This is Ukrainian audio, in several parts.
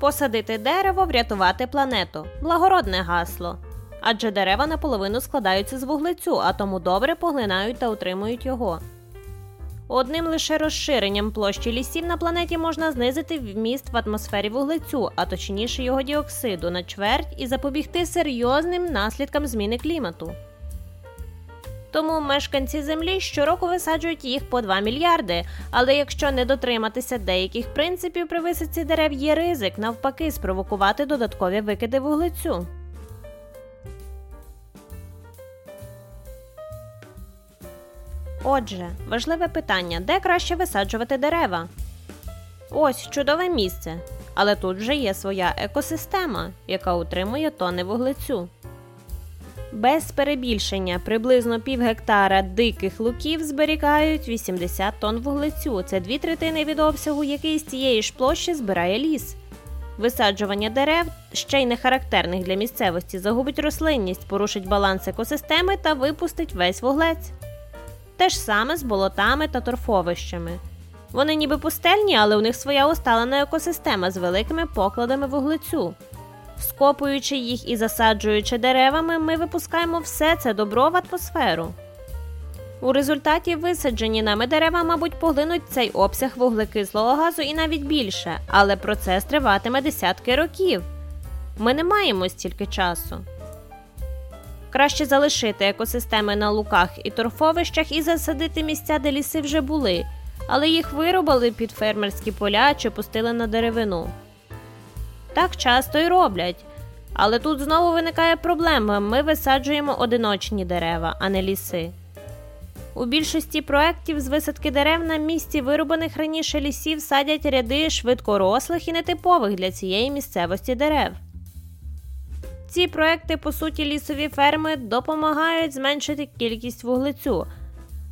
Посадити дерево, врятувати планету. Благородне гасло. Адже дерева наполовину складаються з вуглецю, а тому добре поглинають та утримують його. Одним лише розширенням площі лісів на планеті можна знизити вміст в атмосфері вуглецю, а точніше його діоксиду, на чверть і запобігти серйозним наслідкам зміни клімату. Тому мешканці Землі щороку висаджують їх по 2 мільярди. Але якщо не дотриматися деяких принципів при висадці дерев, є ризик навпаки спровокувати додаткові викиди вуглецю. Отже, важливе питання: де краще висаджувати дерева? Ось чудове місце. Але тут вже є своя екосистема, яка утримує тони вуглецю. Без перебільшення приблизно пів гектара диких луків зберігають 80 тонн вуглецю. Це дві третини від обсягу, який з цієї ж площі збирає ліс. Висаджування дерев, ще й не характерних для місцевості, загубить рослинність, порушить баланс екосистеми та випустить весь вуглець. Те ж саме з болотами та торфовищами. Вони ніби пустельні, але у них своя усталена екосистема з великими покладами вуглецю. Скопуючи їх і засаджуючи деревами, ми випускаємо все це добро в атмосферу. У результаті висаджені нами дерева, мабуть, поглинуть цей обсяг вуглекислого газу і навіть більше, але процес триватиме десятки років. Ми не маємо стільки часу. Краще залишити екосистеми на луках і торфовищах і засадити місця, де ліси вже були, але їх виробили під фермерські поля чи пустили на деревину. Так часто й роблять. Але тут знову виникає проблема: ми висаджуємо одиночні дерева, а не ліси. У більшості проєктів з висадки дерев на місці вирубаних раніше лісів садять ряди швидкорослих і нетипових для цієї місцевості дерев. Ці проекти, по суті, лісові ферми допомагають зменшити кількість вуглецю.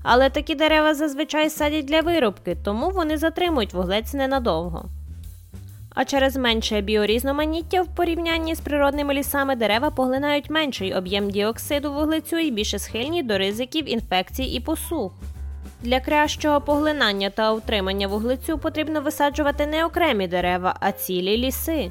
Але такі дерева зазвичай садять для вирубки, тому вони затримують вуглець ненадовго. А через менше біорізноманіття в порівнянні з природними лісами дерева поглинають менший об'єм діоксиду вуглецю і більше схильні до ризиків інфекцій і посух. Для кращого поглинання та утримання вуглецю потрібно висаджувати не окремі дерева, а цілі ліси.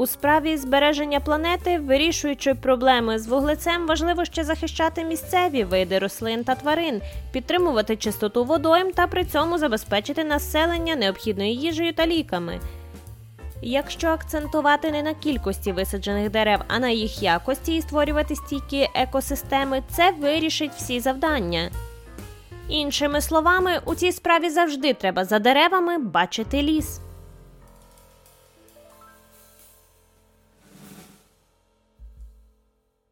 У справі збереження планети, вирішуючи проблеми з вуглецем, важливо ще захищати місцеві види рослин та тварин, підтримувати чистоту водойм та при цьому забезпечити населення необхідною їжею та ліками. Якщо акцентувати не на кількості висаджених дерев, а на їх якості і створювати стійкі екосистеми, це вирішить всі завдання. Іншими словами, у цій справі завжди треба за деревами бачити ліс.